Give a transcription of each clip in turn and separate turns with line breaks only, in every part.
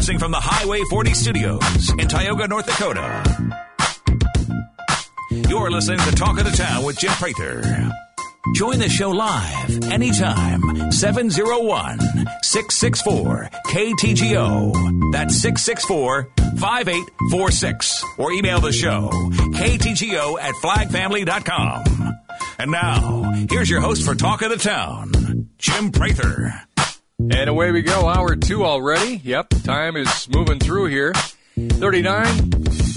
Broadcasting from the Highway 40 studios in Tioga, North Dakota. You're listening to Talk of the Town with Jim Prather. Join the show live anytime. 701 664 KTGO. That's 664 5846. Or email the show KTGO at flagfamily.com. And now, here's your host for Talk of the Town, Jim Prather.
And away we go. Hour two already. Yep, time is moving through here. 39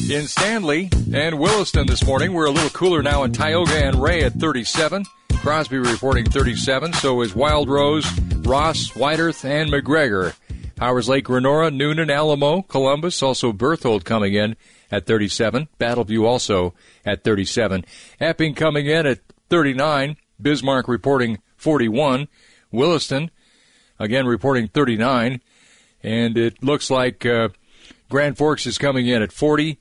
in Stanley and Williston this morning. We're a little cooler now in Tioga and Ray at 37. Crosby reporting 37. So is Wild Rose, Ross, Whiteearth, and McGregor. Powers Lake, Renora, Noonan, Alamo, Columbus, also Berthold coming in at 37. Battleview also at 37. Epping coming in at 39. Bismarck reporting 41. Williston again reporting 39. And it looks like uh, Grand Forks is coming in at 40.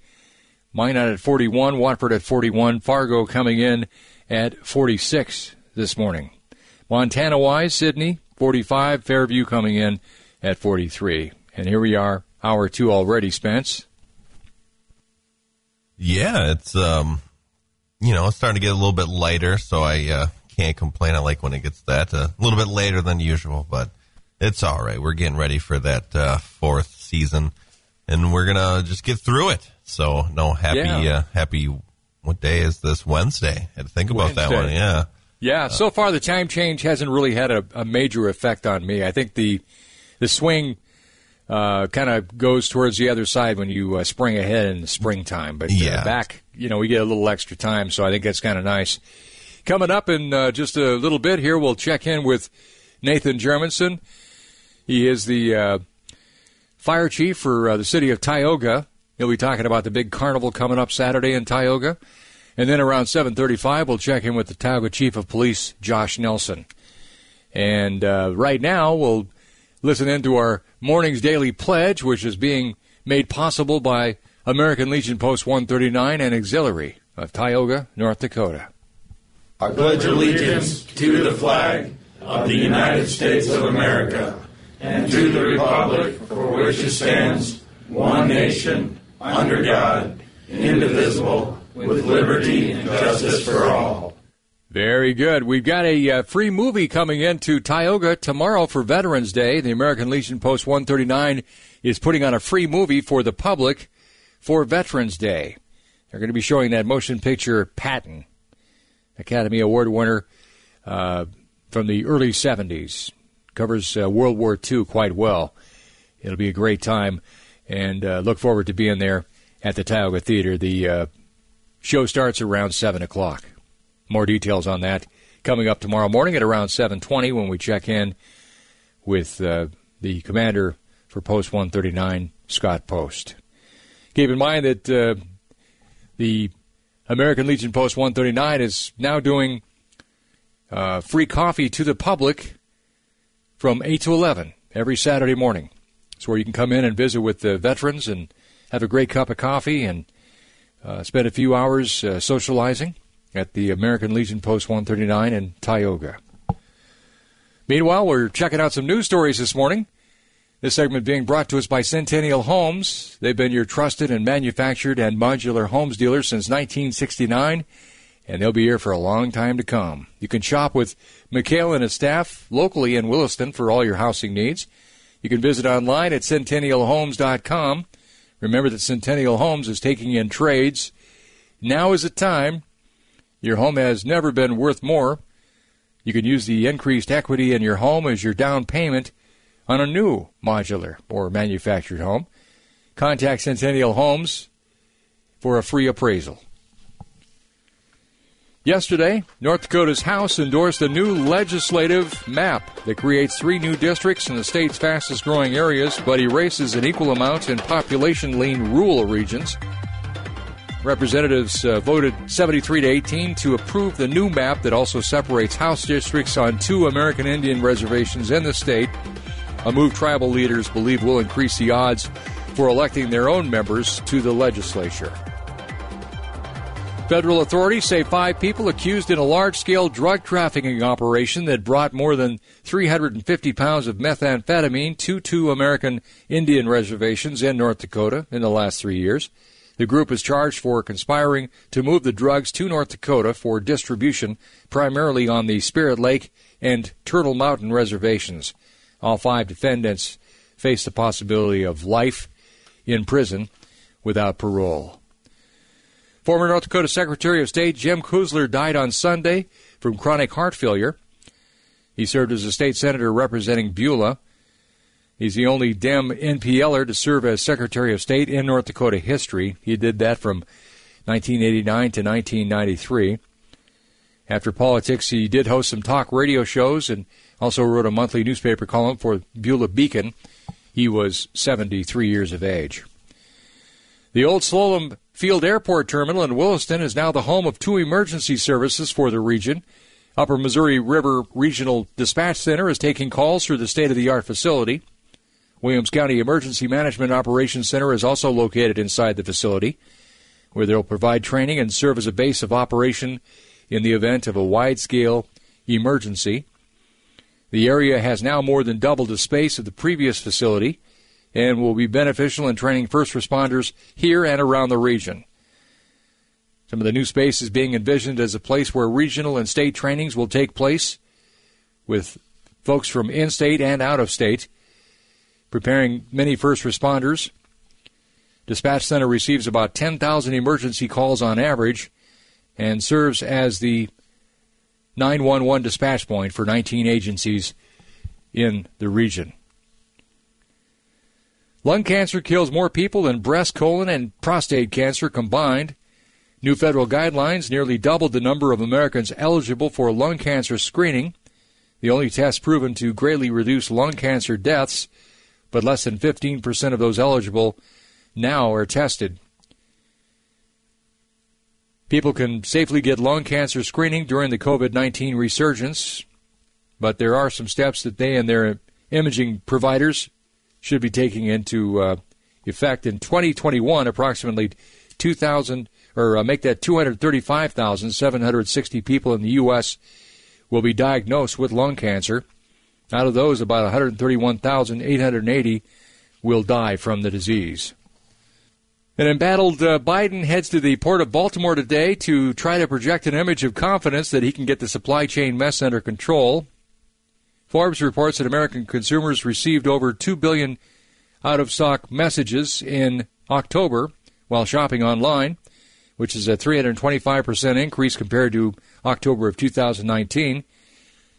Minot at 41. Watford at 41. Fargo coming in at 46 this morning. Montana wise, Sidney 45. Fairview coming in at 43. And here we are, hour two already, Spence.
Yeah, it's um, you know, it's starting to get a little bit lighter, so I uh, can't complain. I like when it gets that uh, a little bit later than usual, but it's all right. We're getting ready for that uh, fourth season, and we're gonna just get through it. So, no, happy,
Yeah.
uh, happy. What day is this? Wednesday. I had to think about that one. Yeah.
Yeah, so far the time change hasn't really had a, a major effect on me. I think the the swing uh, kind of goes towards the other side when you uh, spring ahead in the springtime. But uh,
Yeah.
back, you know, we get a little extra time, so I think that's kind of nice. Coming up in uh, just a little bit here, we'll check in with Nathan Germundson. He is the uh, fire chief for uh, the city of Tioga. He'll be talking about the big carnival coming up Saturday in Tioga. And then around 7:35, we'll check in with the Tioga Chief of Police, Josh Nelson. And uh, right now, we'll listen in to our morning's daily pledge, which is being made possible by American Legion Post 139 and Auxiliary of Tioga, North Dakota.
I pledge allegiance to the flag of the United States of America and to the republic for which it stands, one nation, under God, indivisible, with liberty and justice for all.
Very good. We've got a uh, free movie coming into Tioga tomorrow for Veterans Day. The American Legion Post 139 is putting on a free movie for the public for Veterans Day. They're going to be showing that motion picture Patton, Academy Award winner uh, from the early 70s. Covers uh, World War II quite well. It'll be a great time, and uh, look forward to being there at the Tioga Theater. The uh, show starts around 7 o'clock. More details on that coming up tomorrow morning at around 7:20 when we check in with uh, the commander for Post 139, Scott Post. Keep in mind that uh, the American Legion Post 139 is now doing uh, free coffee to the public from 8 to 11 every Saturday morning. It's where you can come in and visit with the veterans and have a great cup of coffee and uh, spend a few hours uh, socializing at the American Legion Post 139 in Tioga. Meanwhile, we're checking out some news stories this morning. This segment being brought to us by Centennial Homes. They've been your trusted and manufactured and modular homes dealer since 1969, and they'll be here for a long time to come. You can shop with Mikhail and his staff locally in Williston for all your housing needs. You can visit online at centennialhomes.com. Remember that Centennial Homes is taking in trades. Now is the time. Your home has never been worth more. You can use the increased equity in your home as your down payment on a new modular or manufactured home. Contact Centennial Homes for a free appraisal. Yesterday, North Dakota's House endorsed a new legislative map that creates three new districts in the state's fastest growing areas, but erases an equal amount in population lean rural regions. Representatives uh, voted 73 to 18 to approve the new map that also separates House districts on two American Indian reservations in the state, a move tribal leaders believe will increase the odds for electing their own members to the legislature. Federal authorities say five people accused in a large scale drug trafficking operation that brought more than 350 pounds of methamphetamine to two American Indian reservations in North Dakota in the last three years. The group is charged for conspiring to move the drugs to North Dakota for distribution, primarily on the Spirit Lake and Turtle Mountain reservations. All five defendants face the possibility of life in prison without parole. Former North Dakota Secretary of State Jim Kusler died on Sunday from chronic heart failure. He served as a state senator representing Beulah. He's the only Dem NPLer to serve as Secretary of State in North Dakota history. He did that from 1989 to 1993. After politics, he did host some talk radio shows and also wrote a monthly newspaper column for Beulah Beacon. He was 73 years of age. The old Sloulin Field Airport Terminal in Williston is now the home of two emergency services for the region. Upper Missouri River Regional Dispatch Center is taking calls through the state of the art facility. Williams County Emergency Management Operations Center is also located inside the facility, where they'll provide training and serve as a base of operation in the event of a wide scale emergency. The area has now more than doubled the space of the previous facility and will be beneficial in training first responders here and around the region. Some of the new space is being envisioned as a place where regional and state trainings will take place with folks from in state and out of state, preparing many first responders. Dispatch Center receives about 10,000 emergency calls on average and serves as the 911 dispatch point for 19 agencies in the region. Lung cancer kills more people than breast, colon, and prostate cancer combined. New federal guidelines nearly doubled the number of Americans eligible for lung cancer screening, the only test proven to greatly reduce lung cancer deaths, but less than 15% of those eligible now are tested. People can safely get lung cancer screening during the COVID 19 resurgence, but there are some steps that they and their imaging providers should be taking into uh, effect in 2021. Approximately 2,000, or uh, make that 235,760 people in the U.S. will be diagnosed with lung cancer. Out of those, about 131,880 will die from the disease. An embattled uh, Biden heads to the port of Baltimore today to try to project an image of confidence that he can get the supply chain mess under control. Forbes reports that American consumers received over 2 billion out of stock messages in October while shopping online, which is a 325% increase compared to October of 2019,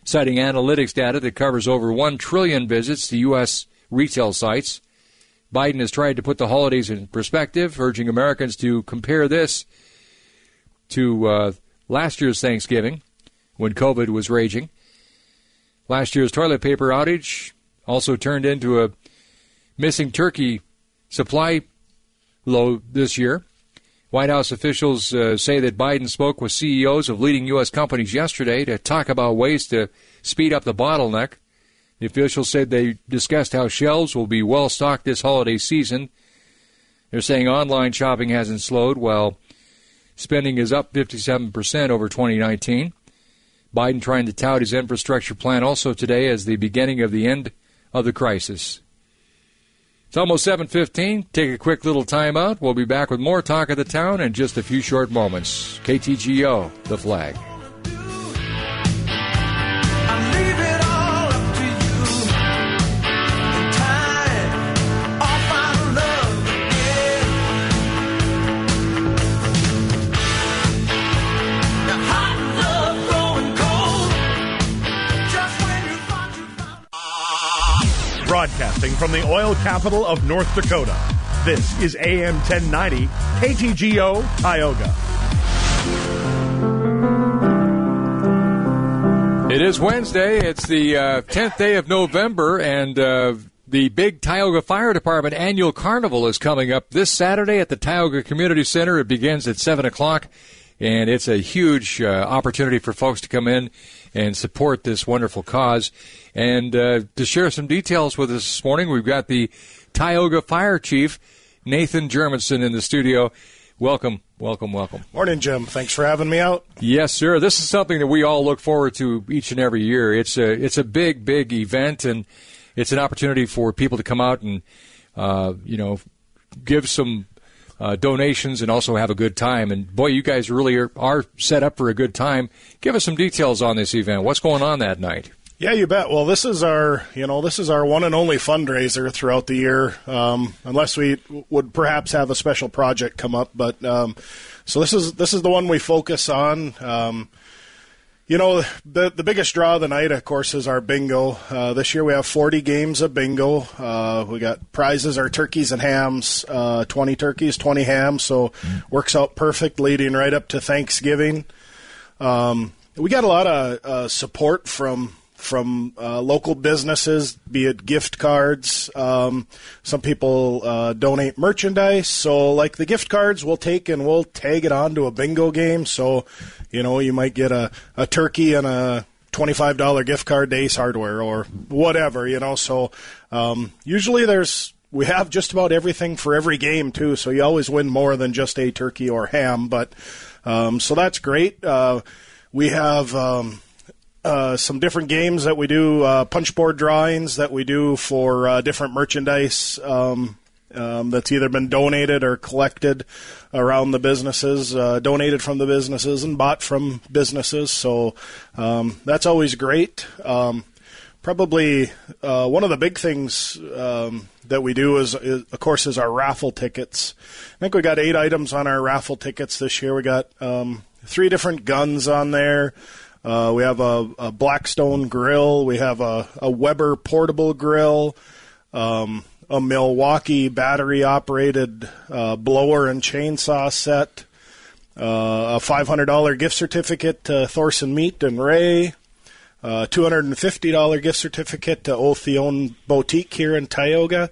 citing analytics data that covers over 1 trillion visits to U.S. retail sites. Biden has tried to put the holidays in perspective, urging Americans to compare this to uh, last year's Thanksgiving when COVID was raging. Last year's toilet paper outage also turned into a missing turkey supply low this year. White House officials uh, say that Biden spoke with CEOs of leading U.S. companies yesterday to talk about ways to speed up the bottleneck. The officials said they discussed how shelves will be well stocked this holiday season. They're saying online shopping hasn't slowed while spending is up 57% over 2019. Biden trying to tout his infrastructure plan also today as the beginning of the end of the crisis. It's almost 7:15. Take a quick little time out. We'll be back with more talk of the town in just a few short moments. KTGO, the flag.
From the oil capital of North Dakota. This is AM 1090 KTGO Tioga.
It is Wednesday. It's the uh, 10th day of November, and uh, the big Tioga Fire Department annual carnival is coming up this Saturday at the Tioga Community Center. It begins at 7 o'clock, and it's a huge uh, opportunity for folks to come in and support this wonderful cause. And uh, to share some details with us this morning, we've got the Tioga Fire Chief, Nathan Germundson, in the studio. welcome, welcome, welcome.
Morning, Jim. Thanks for having me out.
Yes, sir. This is something that we all look forward to each and every year. It's a it's a big, big event, and it's an opportunity for people to come out and uh, you know give some uh, donations and also have a good time. And boy, you guys really are, are set up for a good time. Give us some details on this event. What's going on that night?
Yeah, you bet. Well, this is our, you know, this is our one and only fundraiser throughout the year, um, unless we would perhaps have a special project come up. But um, so this is this is the one we focus on. Um, you know, the the biggest draw of the night, of course, is our bingo. Uh, this year we have 40 games of bingo. Uh, we got prizes our turkeys and hams, uh, 20 turkeys, 20 hams, so works out perfect leading right up to Thanksgiving. Um, we got a lot of uh, support from from uh, local businesses, be it gift cards. Um, some people uh, donate merchandise. So, like the gift cards, we'll take and we'll tag it onto a bingo game. So, you know, you might get a, a turkey and a $25 gift card to Ace Hardware or whatever, you know. So, um, usually there's we have just about everything for every game too, so you always win more than just a turkey or ham. But um, so that's great. Uh, we have um, uh, some different games that we do, uh, punch board drawings that we do for uh, different merchandise um, um, that's either been donated or collected around the businesses, uh, donated from the businesses and bought from businesses. So um, that's always great. Um, probably uh, one of the big things um, that we do is, is, of course, is our raffle tickets. I think we got eight items on our raffle tickets this year. We got um, three different guns on there. Uh, we have a, a, Blackstone grill. We have a, a Weber portable grill, um, a Milwaukee battery operated uh, blower and chainsaw set, uh, a $500 gift certificate to Thorson Meat and Ray, a $250 gift certificate to Othion Boutique here in Tioga.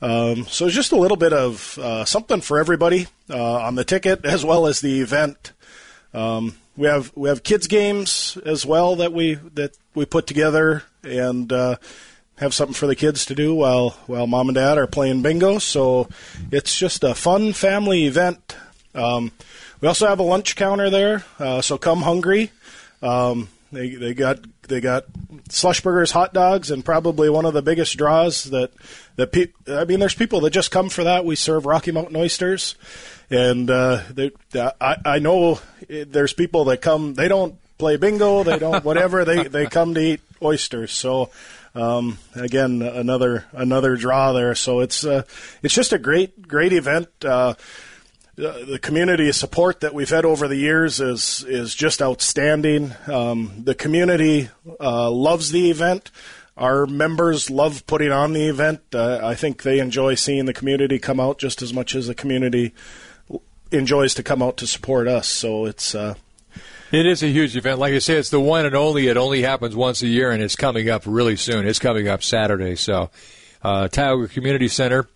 Um, so it's just a little bit of uh, something for everybody uh, on the ticket as well as the event. Um, we have we have kids games as well that we that we put together and uh, have something for the kids to do while while mom and dad are playing bingo. So it's just a fun family event. Um, we also have a lunch counter there, uh, so come hungry. Um, they they got they got slush burgers, hot dogs, and probably one of the biggest draws that that pe- I mean, there's people that just come for that. We serve Rocky Mountain oysters, and uh, they, I, I know there's people that come. They don't play bingo. They don't whatever. they they come to eat oysters. So um, again, another another draw there. So it's uh, it's just a great great event. Uh, the community support that we've had over the years is is just outstanding. Um, the community uh, loves the event. Our members love putting on the event. Uh, I think they enjoy seeing the community come out just as much as the community enjoys to come out to support us. So it's. Uh,
it is a huge event. Like I say, it's the one and only. It only happens once a year, and it's coming up really soon. It's coming up Saturday. So, uh, Tioga Community Center.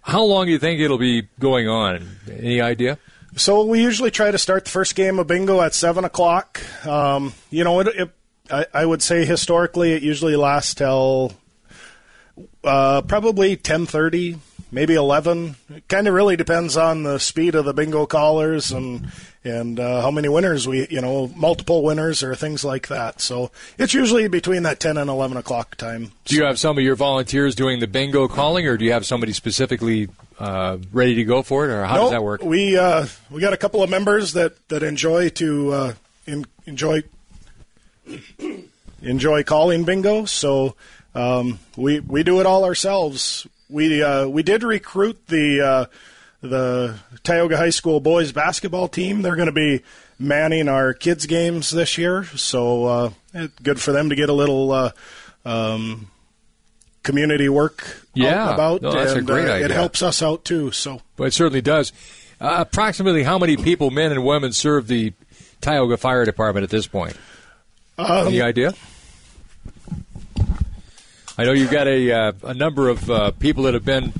How long do you think it'll be going on? Any idea?
So we usually try to start the first game of bingo at seven o'clock. Um, you know, it, it, I, I, would say historically it usually lasts till uh, probably ten thirty, maybe eleven. It kind of really depends on the speed of the bingo callers and and uh, how many winners we, you know, multiple winners or things like that. So it's usually between that ten and eleven o'clock time.
Do you have some of your volunteers doing the bingo calling, or do you have somebody specifically uh, ready to go for it, or how
nope,
does that work?
We uh, we got a couple of members that that enjoy to uh, in, enjoy enjoy calling bingo. So um, we we do it all ourselves. We uh, we did recruit the uh, the Tioga High School boys basketball team. They're going to be manning our kids games this year, so uh, good for them to get a little uh, um, community work
yeah,
about.
No, that's
and,
a great
uh,
idea.
It helps us out too. So,
but it certainly does. Uh, approximately how many people, men and women, serve the Tioga Fire Department at this point?
Um,
Any idea? I know you've got a uh, a number of uh, people that have been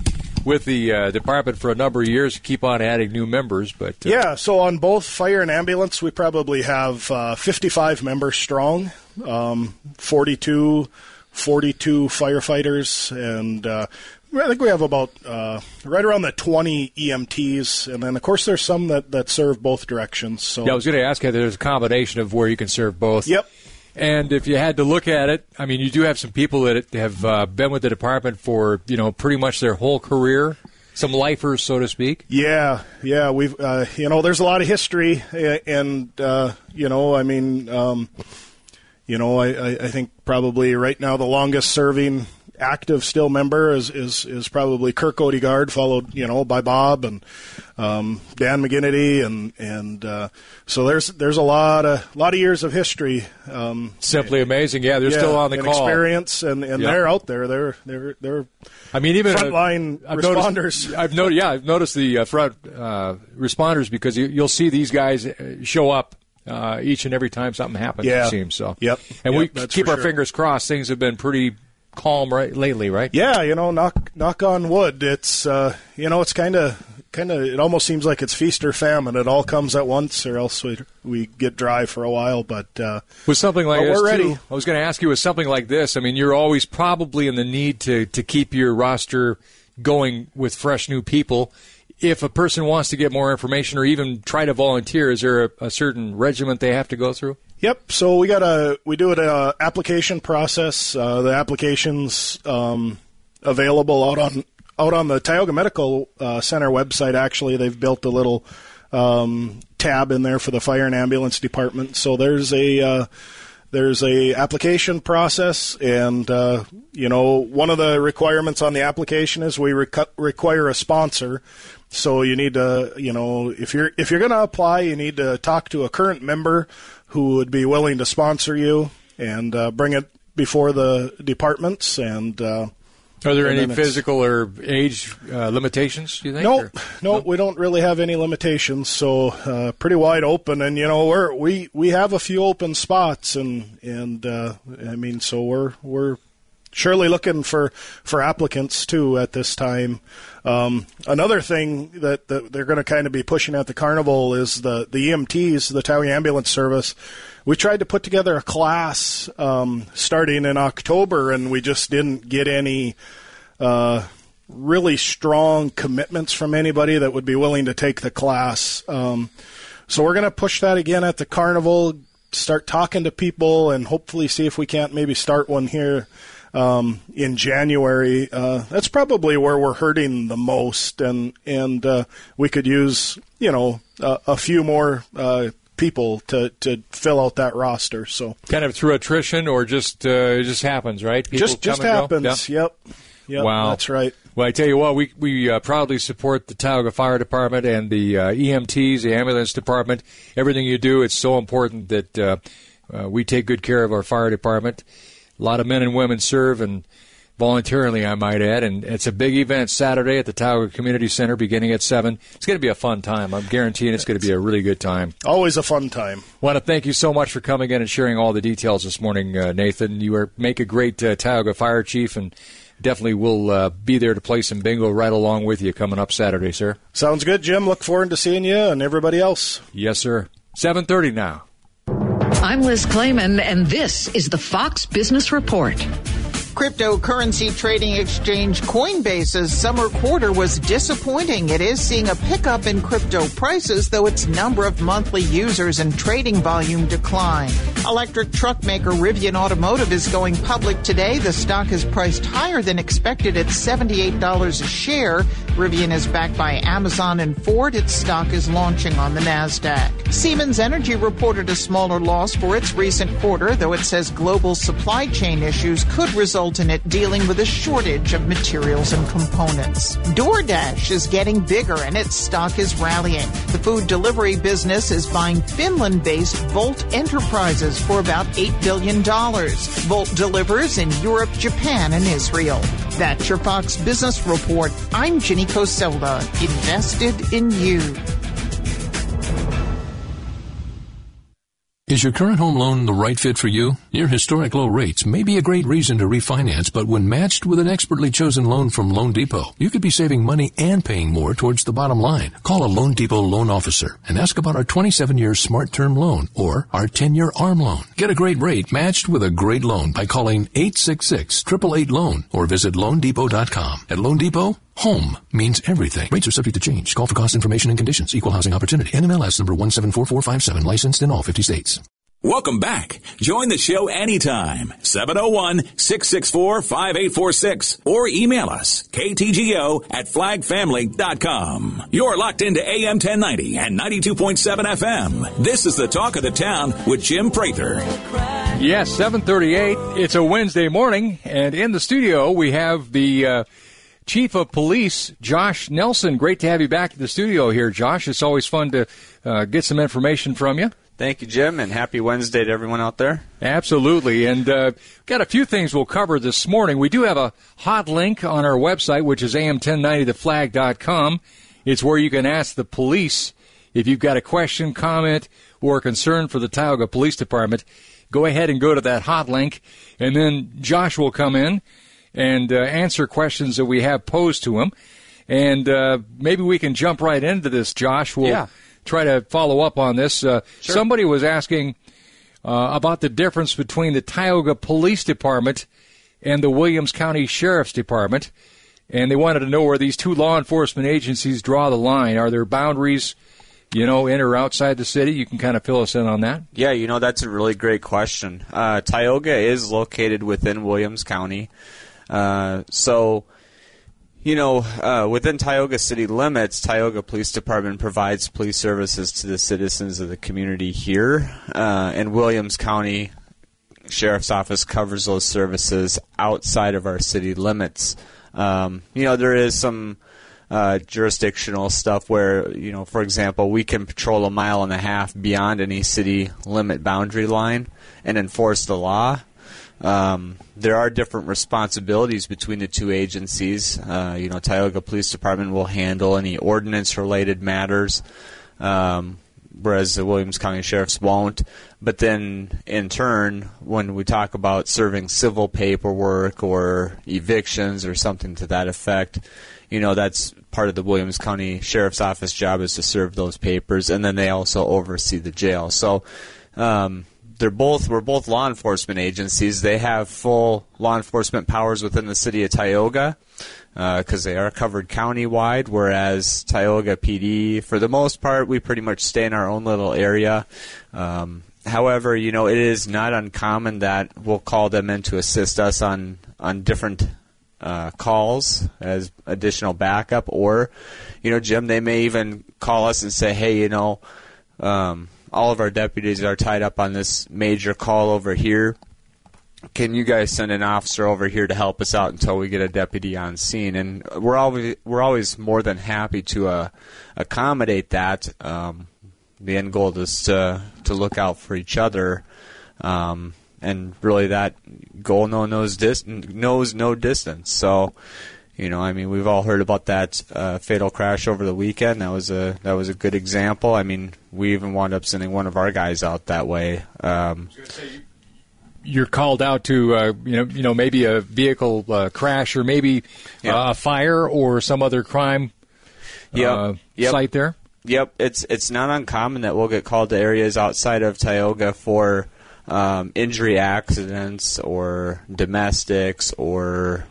with the uh, department for a number of years. Keep on adding new members, but uh,
yeah. So on both fire and ambulance, we probably have uh, 55 members strong. Um, 42 42 firefighters, and uh, I think we have about uh, right around the 20 EMTs, and then of course there's some that, that serve both directions. So
Yeah, I was going to ask you. There's a combination of where you can serve both.
Yep.
And if you had to look at it, I mean, you do have some people that have uh, been with the department for you know pretty much their whole career, some lifers, so to speak.
Yeah, yeah, we've uh, you know there's a lot of history, and uh, you know I mean, um, you know I, I, I think probably right now the longest serving active still member is is, is probably Kirk Odegaard, followed you know by Bob and um, Dan McGinnity, and and uh, so there's there's a lot of lot of years of history. Um,
Simply amazing. Yeah, they're
yeah,
still on the
and
call.
experience, and, and
Yeah.
they're out there. They're they're they're
I mean, even uh,
Frontline
I've
responders.
Noticed, I've noticed. Yeah, I've noticed the uh, front uh, responders because you, you'll see these guys uh, show up uh, each and every time something happens.
Yeah.
It seems so.
Yep.
And
Yep,
we keep our
sure.
fingers crossed. Things have been pretty calm right lately, right?
Yeah, you know, knock knock on wood. It's uh, you know, it's kind of kind of. It almost seems like it's feast or famine. It all comes at once, or else we we get dry for a while. But uh,
With something like
But
this,
we're ready.
too, I was going to ask you with something like this. I mean, you're always probably in the need to to keep your roster going with fresh new people. If a person wants to get more information or even try to volunteer, is there a, a certain regiment they have to go through?
Yep. So we got a we do an a application process. Uh, the applications um, available out on out on the Tioga Medical uh, Center website. Actually, they've built a little um, tab in there for the fire and ambulance department. So there's a uh, there's a application process, and uh, you know one of the requirements on the application is we require a sponsor. So you need to, you know, if you're if you're going to apply, you need to talk to a current member who would be willing to sponsor you and uh, bring it before the departments. And uh,
Are there any physical or age uh, limitations? Do you think?
no,
or-
no, we don't really have any limitations. So uh, pretty wide open, and you know, we're we we have a few open spots, and and uh, I mean, so we're we're surely looking for for applicants too at this time. Um, another thing that, that they're going to kind of be pushing at the carnival is the the EMTs, the Tioga Ambulance Service. We tried to put together a class um, starting in October, and we just didn't get any uh, really strong commitments from anybody that would be willing to take the class. Um, so we're going to push that again at the carnival, start talking to people, and hopefully see if we can't maybe start one here um, in January. Uh, that's probably where we're hurting the most, and and uh, we could use you know a, a few more. Uh, people to, to fill out that roster so
kind of through attrition or just uh, it just happens, right? People
just just
come and go?
happens yep yep
Wow.
that's right
Well, I tell you what, we we uh, proudly support the Tioga Fire Department and the uh, EMTs, the ambulance department. Everything you do, it's so important that uh, uh, we take good care of our fire department. A lot of men and women serve and voluntarily, I might add, and it's a big event Saturday at the Tioga Community Center, beginning at seven. It's going to be a fun time. I'm guaranteeing it's going to be a really good time.
always a fun time
Want to thank you so much for coming in and sharing all the details this morning, uh, Nathan. You are make a great uh, Tioga Fire Chief, and definitely will uh, be there to play some bingo right along with you coming up Saturday, sir.
Sounds good, Jim. Look forward to seeing you and everybody else.
Yes, sir. Seven thirty now.
I'm Liz Claman, and this is the Fox Business Report.
Cryptocurrency trading exchange Coinbase's summer quarter was disappointing. It is seeing a pickup in crypto prices, though its number of monthly users and trading volume declined. Electric truck maker Rivian Automotive is going public today. The stock is priced higher than expected at $78 a share. Rivian is backed by Amazon and Ford. Its stock is launching on the NASDAQ. Siemens Energy reported a smaller loss for its recent quarter, though it says global supply chain issues could result it dealing with a shortage of materials and components. DoorDash is getting bigger and its stock is rallying. The food delivery business is buying Finland based Wolt Enterprises for about $8 billion. Wolt delivers in Europe, Japan, and Israel. That's your Fox Business Report. I'm Ginny Coselda, invested in you.
Is your current home loan the right fit for you? Near historic low rates may be a great reason to refinance, but when matched with an expertly chosen loan from Loan Depot, you could be saving money and paying more towards the bottom line. Call a Loan Depot loan officer and ask about our 27-year smart term loan or our 10-year ARM loan. Get a great rate matched with a great loan by calling 866-888-LOAN or visit loandepot.com. At Loan Depot, Home means everything. Rates are subject to change. Call for cost information and conditions. Equal housing opportunity. NMLS number 174457. Licensed in all 50 states.
Welcome back. Join the show anytime. 701-664-5846 or email us ktgo at flagfamily.com. You're locked into AM 1090 and 92.7 FM. This is the talk of the town with Jim Prather.
Yes, 738. It's a Wednesday morning and in the studio we have the uh, Chief of Police, Josh Nelson. Great to have you back in the studio here, Josh. It's always fun to uh, get some information from you.
Thank you, Jim, and happy Wednesday to everyone out there.
Absolutely. And uh, got a few things we'll cover this morning. We do have a hot link on our website, which is am1090theflag.com. It's where you can ask the police if you've got a question, comment, or concern for the Tioga Police Department. Go ahead and go to that hot link, and then Josh will come in and uh, answer questions that we have posed to him. And uh, maybe we can jump right into this, Josh. We'll
yeah.
try to follow up on this. Uh,
sure.
Somebody was asking uh, about the difference between the Tioga Police Department and the Williams County Sheriff's Department. And they wanted to know where these two law enforcement agencies draw the line. Are there boundaries? you know, in or outside the city? You can kind of fill us in on that.
Yeah, you know, that's a really great question. Uh, Tioga is located within Williams County. Uh, so, you know, uh, within Tioga city limits, Tioga Police Department provides police services to the citizens of the community here, uh, and Williams County Sheriff's Office covers those services outside of our city limits. Um, you know, there is some uh, jurisdictional stuff where, you know, for example, we can patrol a mile and a half beyond any city limit boundary line and enforce the law. Um, there are different responsibilities between the two agencies. Uh, you know, Tioga Police Department will handle any ordinance-related matters, um, whereas the Williams County Sheriff's won't. But then, in turn, when we talk about serving civil paperwork or evictions or something to that effect, you know, that's part of the Williams County Sheriff's Office job is to serve those papers, and then they also oversee the jail. So. Um, they're both we're both law enforcement agencies. They have full law enforcement powers within the city of Tioga because uh, they are covered countywide. Whereas Tioga PD, for the most part, we pretty much stay in our own little area. Um, however, you know it is not uncommon that we'll call them in to assist us on on different uh, calls as additional backup, or you know, Jim, they may even call us and say, "Hey, you know." Um, all of our deputies are tied up on this major call over here. Can you guys send an officer over here to help us out until we get a deputy on scene? And we're always we're always more than happy to uh, accommodate that. Um, the end goal is to to look out for each other, um, and really that goal no knows dis- knows no distance. So you know, I mean, we've all heard about that uh, fatal crash over the weekend. That was a that was a good example. I mean, we even wound up sending one of our guys out that way. Um,
you're called out to uh, you know you know maybe a vehicle uh, crash or maybe
Yeah.
uh, a fire or some other crime
Yep.
uh,
Yep.
site there.
Yep, it's it's not uncommon that we'll get called to areas outside of Tioga for um, injury accidents or domestics or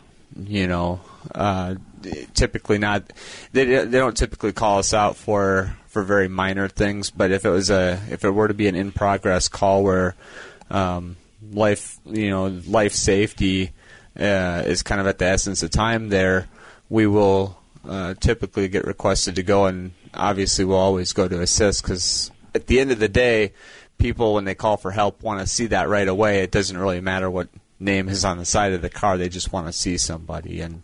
you know uh, typically not they they don't typically call us out for for very minor things, but if it was a if it were to be an in progress call where um, life you know life safety uh, is kind of at the essence of time there, we will uh, typically get requested to go, and obviously we'll always go to assist because at the end of the day, people when they call for help want to see that right away. It doesn't really matter what name is on the side of the car; they just want to see somebody, and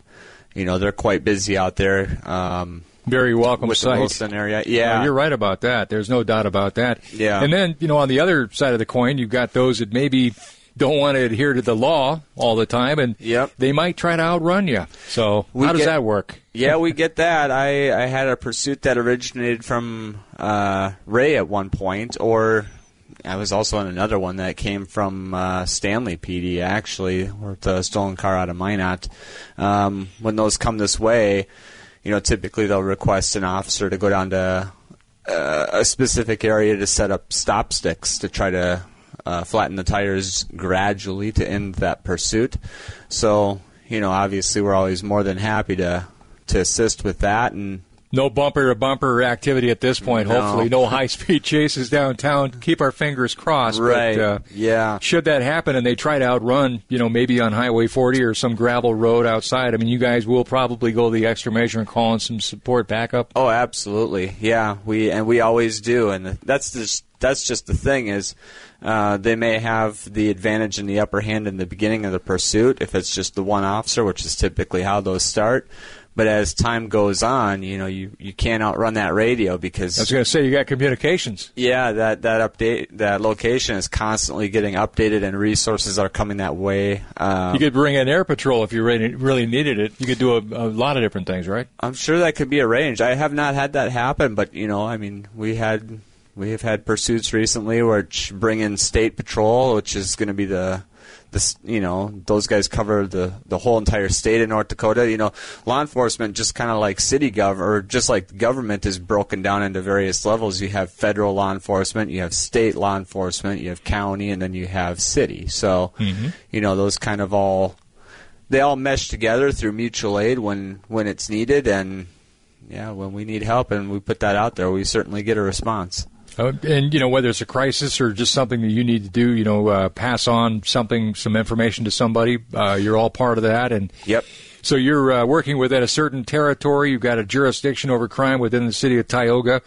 you know they're quite busy out there. Um,
Very welcome
with
sight.
the Wilson area. Yeah,
you're right about that. There's no doubt about that.
Yeah.
And then, you know, on the other side of the coin, you've got those that maybe don't want to adhere to the law all the time, and
Yep.
they might try to outrun you. So,
We
how does
get-
that work?
yeah, we get that. I, I had a pursuit that originated from uh, Ray at one point, or I was also on another one that came from uh, Stanley PD actually, with a stolen car out of Minot. Um, when those come this way, you know, typically they'll request an officer to go down to uh, a specific area to set up stop sticks to try to uh, flatten the tires gradually to end that pursuit. So, you know, obviously we're always more than happy to to assist with that and
no bumper to bumper activity at this point.
No.
Hopefully, no high speed chases downtown. Keep our fingers crossed.
Right.
But, uh,
yeah.
Should that happen and they try to outrun, you know, maybe on Highway 40 or some gravel road outside, I mean, you guys will probably go the extra measure and call in some support backup.
Oh, absolutely. Yeah, we and we always do, and that's just that's just the thing is. Uh, they may have the advantage in the upper hand in the beginning of the pursuit if it's just the one officer, which is typically how those start. But as time goes on, you know, you, you can't outrun that radio because
I was going to say you got communications.
Yeah, that that update that location is constantly getting updated, and resources are coming that way. Um,
you could bring in air patrol if you really really needed it. You could do a, a lot of different things, right?
I'm sure that could be arranged. I have not had that happen, but you know, I mean, we had we have had pursuits recently where bring in state patrol, which is going to be the this you know those guys cover the the whole entire state of North Dakota. You know, law enforcement just kind of like city gov or just like government is broken down into various levels. You have federal law enforcement, you have state law enforcement, you have county, and then you have city. So
mm-hmm.
you know those kind of all they all mesh together through mutual aid when when it's needed and yeah when we need help and we put that out there we certainly get a response.
Uh, and you know whether it's a crisis or just something that you need to do, you know, uh, pass on something, some information to somebody. Uh, you're all part of that, and
yep.
So you're uh, working within a certain territory. You've got a jurisdiction over crime within the city of Tioga,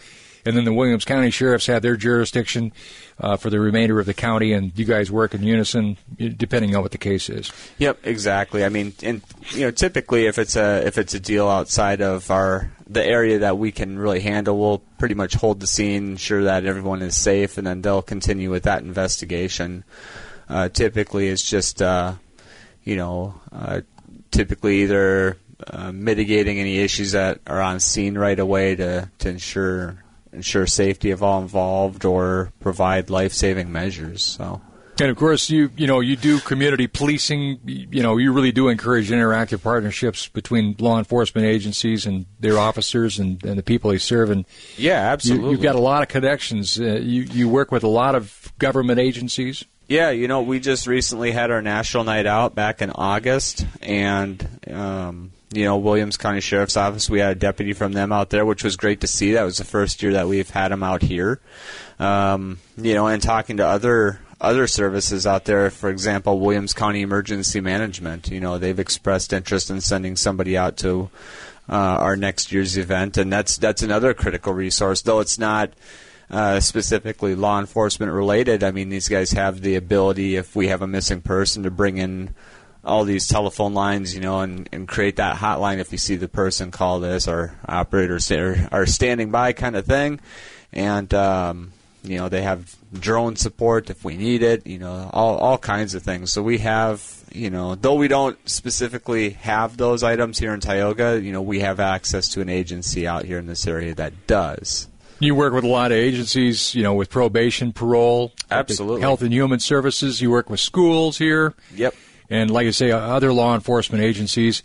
and then the Williams County sheriffs have their jurisdiction uh, for the remainder of the county, and you guys work in unison depending on what the case is.
Yep, exactly. I mean, and you know, typically if it's a if it's a deal outside of our the area that we can really handle, we'll pretty much hold the scene, ensure that everyone is safe, and then they'll continue with that investigation. Uh, typically, it's just uh, you know, uh, typically either uh, mitigating any issues that are on scene right away to to ensure ensure safety of all involved or provide life saving measures. So.
And of course, you you know you do community policing. You know you really do encourage interactive partnerships between law enforcement agencies and their officers and, and the people they serve. And
yeah, absolutely,
you, have got a lot of connections. Uh, you you work with a lot of government agencies.
Yeah, you know we just recently had our national night out back in August, and um, you know Williams County Sheriff's Office. We had a deputy from them out there, which was great to see. That was the first year that we've had them out here. Um, you know, and talking to other other services out there, for example, Williams County Emergency Management. You know, they've expressed interest in sending somebody out to uh, our next year's event, and that's that's another critical resource. Though it's not uh, specifically law enforcement related, I mean, these guys have the ability, if we have a missing person, to bring in all these telephone lines, you know, and, and create that hotline if you see the person call this or operators are, are standing by kind of thing. And um, you know, they have drone support if we need it. You know, all all kinds of things. So we have, you know, though we don't specifically have those items here in Tioga, you know, we have access to an agency out here in this area that does.
You work with a lot of agencies, you know, with probation, parole,
absolutely,
health and human services. You work with schools here.
Yep.
And like I say, other law enforcement agencies.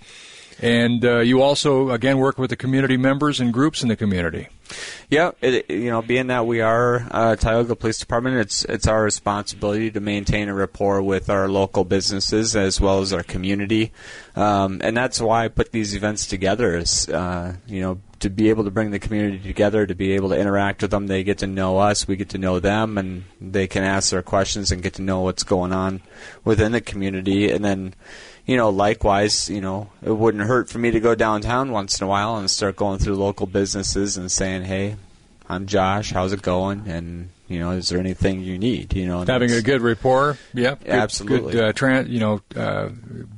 And uh, you also, again, work with the community members and groups in the community.
Yeah, it, you know, being that we are uh, Tioga Police Department, it's it's our responsibility to maintain a rapport with our local businesses as well as our community, um, and that's why I put these events together. Is uh, you know to be able to bring the community together, to be able to interact with them. They get to know us, we get to know them, and they can ask their questions and get to know what's going on within the community, and then you know, likewise, you know, it wouldn't hurt for me to go downtown once in a while and start going through local businesses and saying, "Hey, I'm Josh. How's it going?" And you know, is there anything you need? You know,
having a good rapport. Yep, good,
absolutely.
Good, uh, tran- you know, uh,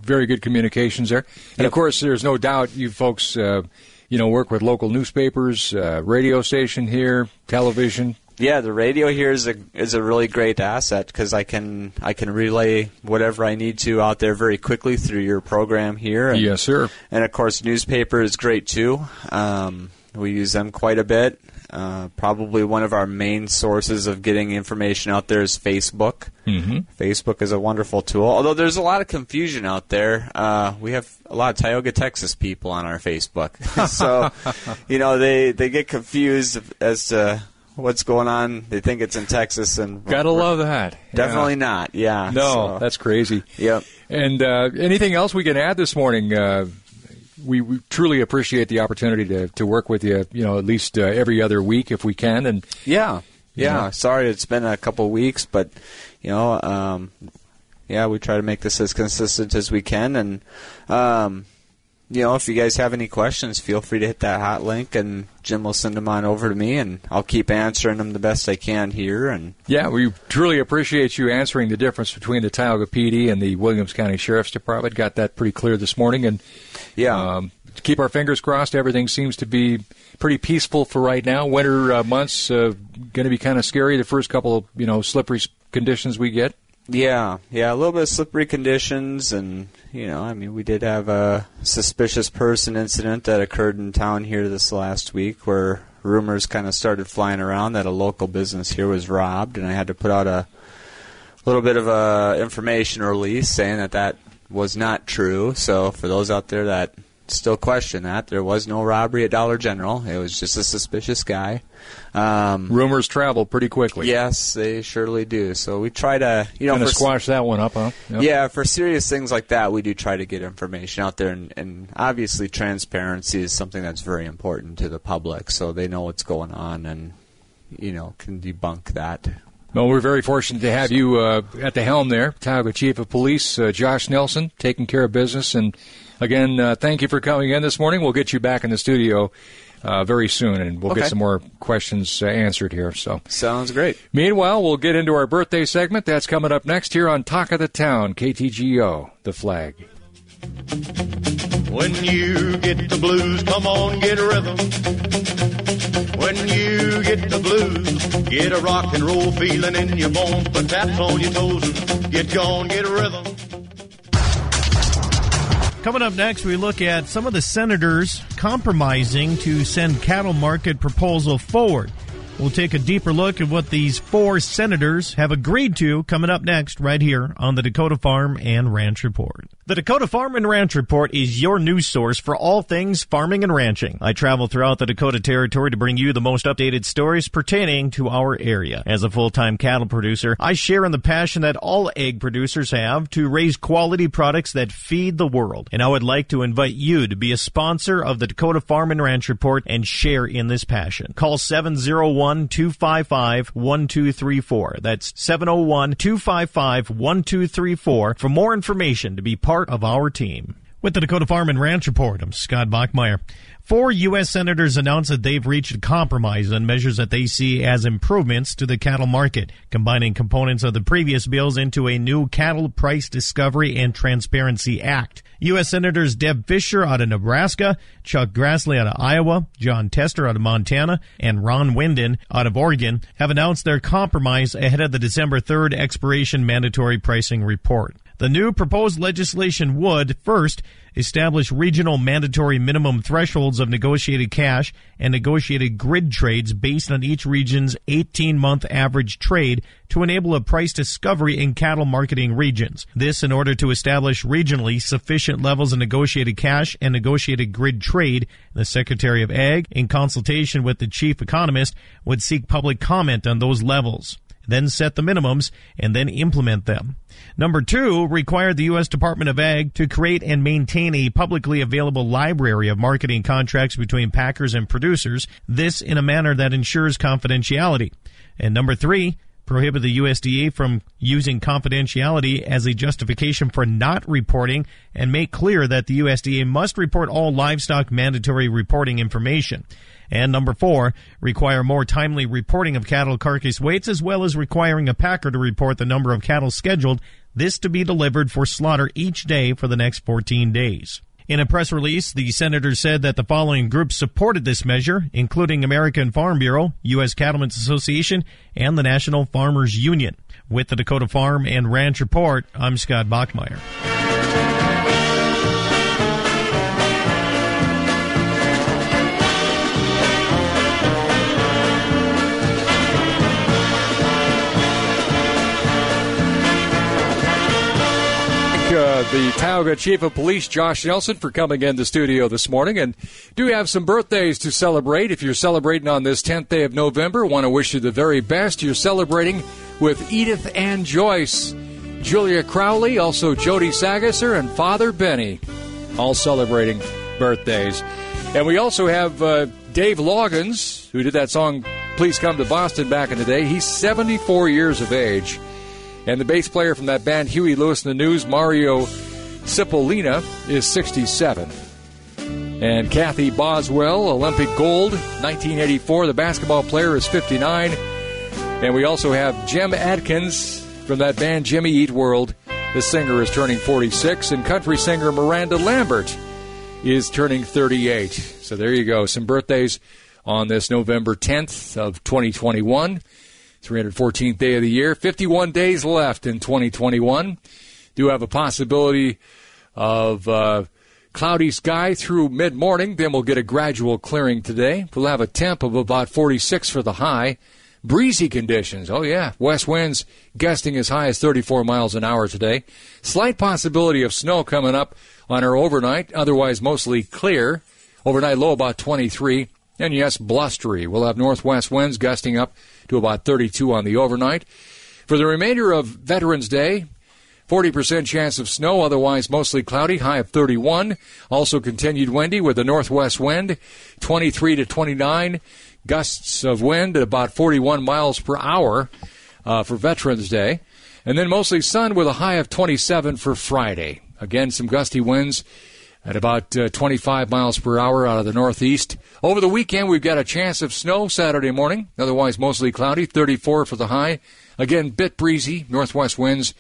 very good communications there. And
Yep.
of course, there's no doubt you folks, uh, you know, work with local newspapers, uh, radio station here, television.
Yeah, the radio here is a is a really great asset because I can I can relay whatever I need to out there very quickly through your program here. And,
Yes, sir.
And of course, newspaper is great too. Um, we use them quite a bit. Uh, probably one of our main sources of getting information out there is Facebook.
Mm-hmm.
Facebook is a wonderful tool, although there's a lot of confusion out there. Uh, we have a lot of Tioga, Texas people on our Facebook, so you know they they get confused as to what's going on. They think it's in Texas, and
Gotta love that.
Definitely
Yeah.
not. Yeah.
No,
so-
that's crazy.
Yep.
And uh, anything else we can add this morning? Uh, we, we truly appreciate the opportunity to, to work with you. You know, at least uh, every other week if we can. And
Yeah, yeah.
Yeah.
Sorry, it's been a couple weeks, but you know, um, yeah, we try to make this as consistent as we can, and um, you know, if you guys have any questions, feel free to hit that hot link, and Jim will send them on over to me, and I'll keep answering them the best I can here. And
yeah, we truly appreciate you answering the difference between the Tioga PD and the Williams County Sheriff's Department. Got that pretty clear this morning. And
yeah,
um, keep our fingers crossed. Everything seems to be pretty peaceful for right now. Winter uh, months uh, going to be kind of scary. The first couple of you know slippery conditions we get.
Yeah, yeah, a little bit of slippery conditions, and you know, I mean, we did have a suspicious person incident that occurred in town here this last week, where rumors kind of started flying around that a local business here was robbed, and I had to put out a little bit of a information release saying that that was not true. So for those out there that still question that, there was no robbery at Dollar General. It was just a suspicious guy. Um,
Rumors travel pretty quickly.
Yes, they surely do. So we try to, you know,
Gonna
for-
squash that one up, huh? Yep.
yeah, for serious things like that, we do try to get information out there, and, and obviously transparency is something that's very important to the public, so they know what's going on and you know can debunk that.
Well, we're very fortunate to have you uh, at the helm there, Tioga Chief of Police uh, Josh Nelson, taking care of business. And again, uh, thank you for coming in this morning. We'll get you back in the studio uh, very soon, and we'll
Okay.
get some more questions uh, answered here. So,
sounds great.
Meanwhile, we'll get into our birthday segment. That's coming up next here on Talk of the Town, KTGO, the flag.
When you get the blues, come on, get a rhythm. When you get the blues, get a rock and roll feeling in your bones, put taps on your toes and get gone, get a rhythm.
Coming up next, we look at some of the senators compromising to send cattle market proposal forward. We'll take a deeper look at what these four senators have agreed to coming up next, right here on the Dakota Farm and Ranch Report. The Dakota Farm and Ranch Report is your news source for all things farming and ranching. I travel throughout the Dakota Territory to bring you the most updated stories pertaining to our area. As a full-time cattle producer, I share in the passion that all ag producers have to raise quality products that feed the world. And I would like to invite you to be a sponsor of the Dakota Farm and Ranch Report and share in this passion. Call 701-255-1234. That's 701-255-1234 for more information to be part of our team. With the Dakota Farm and Ranch Report, I'm Scott Bachmeyer. Four U.S. senators announced that they've reached a compromise on measures that they see as improvements to the cattle market, combining components of the previous bills into a new Cattle Price Discovery and Transparency Act. U.S. Senators Deb Fischer out of Nebraska, Chuck Grassley out of Iowa, Jon Tester out of Montana, and Ron Wyden out of Oregon have announced their compromise ahead of the December 3rd expiration mandatory pricing report. The new proposed legislation would, first, establish regional mandatory minimum thresholds of negotiated cash and negotiated grid trades based on each region's 18 month average trade to enable a price discovery in cattle marketing regions. This in order to establish regionally sufficient levels of negotiated cash and negotiated grid trade. The Secretary of Ag, in consultation with the chief economist, would seek public comment on those levels then set the minimums, and then implement them. Number two, require the U.S. Department of Ag to create and maintain a publicly available library of marketing contracts between packers and producers, this in a manner that ensures confidentiality. And number three, prohibit the USDA from using confidentiality as a justification for not reporting and make clear that the USDA must report all livestock mandatory reporting information. And number four, require more timely reporting of cattle carcass weights as well as requiring a packer to report the number of cattle scheduled, this to be delivered for slaughter each day for the next 14 days. In a press release, the senator said that the following groups supported this measure, including American Farm Bureau, U.S. Cattlemen's Association, and the National Farmers Union. With the Dakota Farm and Ranch Report, I'm Scott Bachmeyer.
The Tioga Chief of Police, Josh Nelson, for coming in the studio this morning. And do have some birthdays to celebrate. If you're celebrating on this 10th day of November, want to wish you the very best. You're celebrating with Edith Ann Joyce, Julia Crowley, also Jody Sagasser, and Father Benny, all celebrating birthdays. And we also have uh, Dave Loggins, who did that song Please Come to Boston back in the day. He's 74 years of age. And the bass player from that band, Huey Lewis and the News, Mario Cipollina, is 67. And Cathy Boswell, Olympic gold, 1984. The basketball player is 59. And we also have Jim Adkins from that band, Jimmy Eat World. The singer is turning 46. And country singer Miranda Lambert is turning 38. So there you go. Some birthdays on this November 10th of 2021. 314th day of the year. 51 days left in 2021. Do have a possibility of uh, cloudy sky through mid morning. Then we'll get a gradual clearing today. We'll have a temp of about 46 for the high. Breezy conditions. Oh, yeah. West winds gusting as high as 34 miles an hour today. Slight possibility of snow coming up on our overnight. Otherwise, mostly clear. Overnight low about 23. And yes, blustery. We'll have northwest winds gusting up to about 32 on the overnight. For the remainder of Veterans Day, 40% chance of snow, otherwise mostly cloudy, high of 31. Also continued windy with a northwest wind, 23 to 29. Gusts of wind at about 41 miles per hour uh, for Veterans Day. And then mostly sun with a high of 27 for Friday. Again, some gusty winds at about uh, 25 miles per hour out of the northeast. Over the weekend, we've got a chance of snow Saturday morning, otherwise mostly cloudy, 34 for the high. Again, bit breezy, northwest winds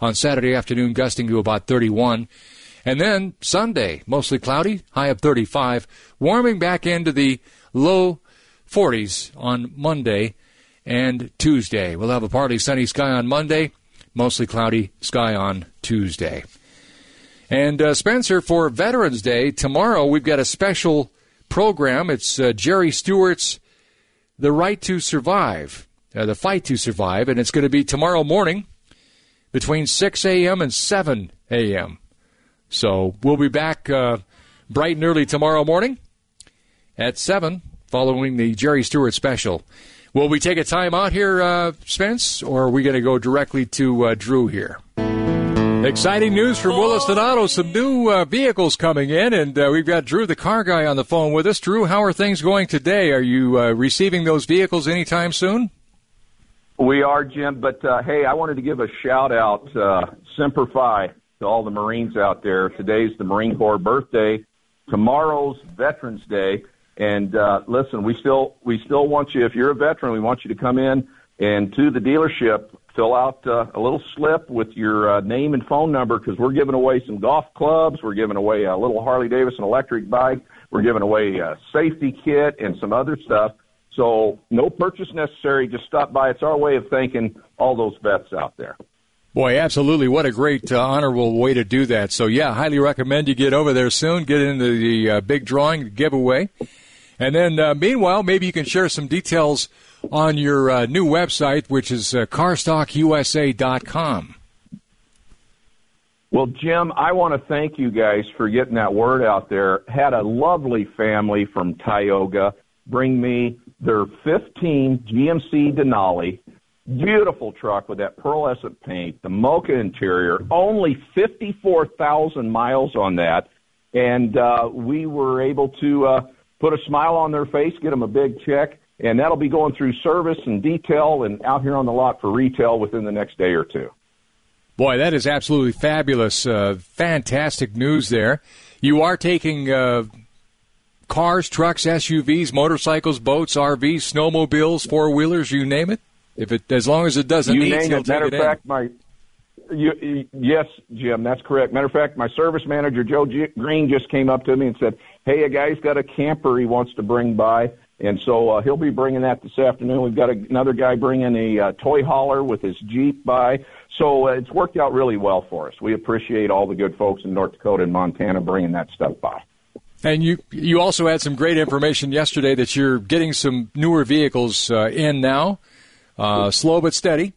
on Saturday afternoon, gusting to about 31. And then Sunday, mostly cloudy, high of 35, warming back into the low 40s on Monday and Tuesday. We'll have a partly sunny sky on Monday, mostly cloudy sky on Tuesday. And uh, Spencer, for Veterans Day, tomorrow we've got a special program. It's uh, Jerry Stewart's The Right to Survive, uh, The Fight to Survive, and it's going to be tomorrow morning between 6 a.m. and 7 a.m. So we'll be back uh, bright and early tomorrow morning at 7 following the Jerry Stewart special. Will we take a time out here, uh, Spence, or are we going to go directly to uh, Drew here? Exciting news from Williston Auto. Some new uh, vehicles coming in, and uh, we've got Drew, the car guy, on the phone with us. Drew, how are things going today? Are you uh, receiving those vehicles anytime soon?
We are, Jim. But uh, hey, I wanted to give a shout out, uh, Semper Fi, to all the Marines out there. Today's the Marine Corps birthday. Tomorrow's Veterans Day. And uh, listen, we still we still want you. If you're a veteran, we want you to come in and to the dealership fill out uh, a little slip with your uh, name and phone number because we're giving away some golf clubs. We're giving away a little Harley Davidson electric bike. We're giving away a safety kit and some other stuff. So no purchase necessary. Just stop by. It's our way of thanking all those vets out there.
Boy, absolutely. What a great, uh, honorable way to do that. So, yeah, highly recommend you get over there soon, get into the uh, big drawing giveaway. And then, uh, meanwhile, maybe you can share some details on your uh, new website, which is uh, carstockusa.com.
Well, Jim, I want to thank you guys for getting that word out there. Had a lovely family from Tioga bring me their 15 GMC Denali. Beautiful truck with that pearlescent paint, the mocha interior, only 54,000 miles on that. And uh, we were able to uh, put a smile on their face, get them a big check, and that'll be going through service and detail and out here on the lot for retail within the next day or two.
Boy, that is absolutely fabulous. Uh, fantastic news there. You are taking uh, cars, trucks, SUVs, motorcycles, boats, RVs, snowmobiles, four wheelers, you name it. If it, as long as it doesn't
you
eat,
name it. Matter of fact, my you, yes, Jim, that's correct. Matter of fact, my service manager Joe G- Green just came up to me and said, "Hey, a guy's got a camper he wants to bring by." And so uh, he'll be bringing that this afternoon. We've got a, another guy bringing a uh, toy hauler with his Jeep by. So uh, it's worked out really well for us. We appreciate all the good folks in North Dakota and Montana bringing that stuff by.
And you you also had some great information yesterday that you're getting some newer vehicles uh, in now, uh, slow but steady.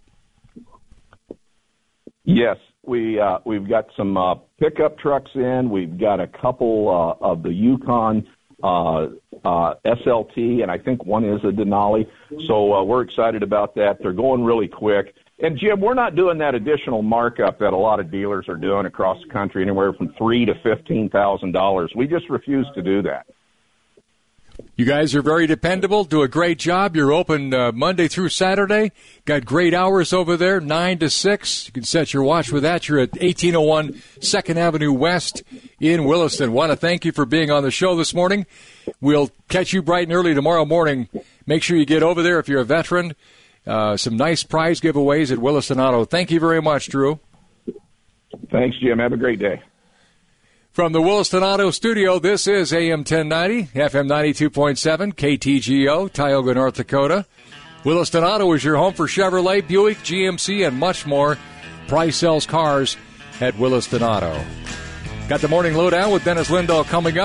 Yes, We uh, we've got some uh, pickup trucks in. We've got a couple uh, of the Yukon uh, uh, SLT, and I think one is a Denali. So uh, we're excited about that. They're going really quick. And Jim, we're not doing that additional markup that a lot of dealers are doing across the country, anywhere from three to fifteen thousand dollars. We just refuse to do that.
You guys are very dependable. Do a great job. You're open uh, Monday through Saturday. Got great hours over there, nine to six. You can set your watch with that. You're at 1801 Second Avenue West in Williston. Want to thank you for being on the show this morning. We'll catch you bright and early tomorrow morning. Make sure you get over there if you're a veteran. Uh, some nice prize giveaways at Williston Auto. Thank you very much, Drew.
Thanks, Jim. Have a great day.
From the Williston Auto Studio, this is AM 1090, FM 92.7, KTGO, Tioga, North Dakota. Williston Auto is your home for Chevrolet, Buick, GMC, and much more. Price sells cars at Williston Auto. Got the morning lowdown with Dennis Lindahl coming up.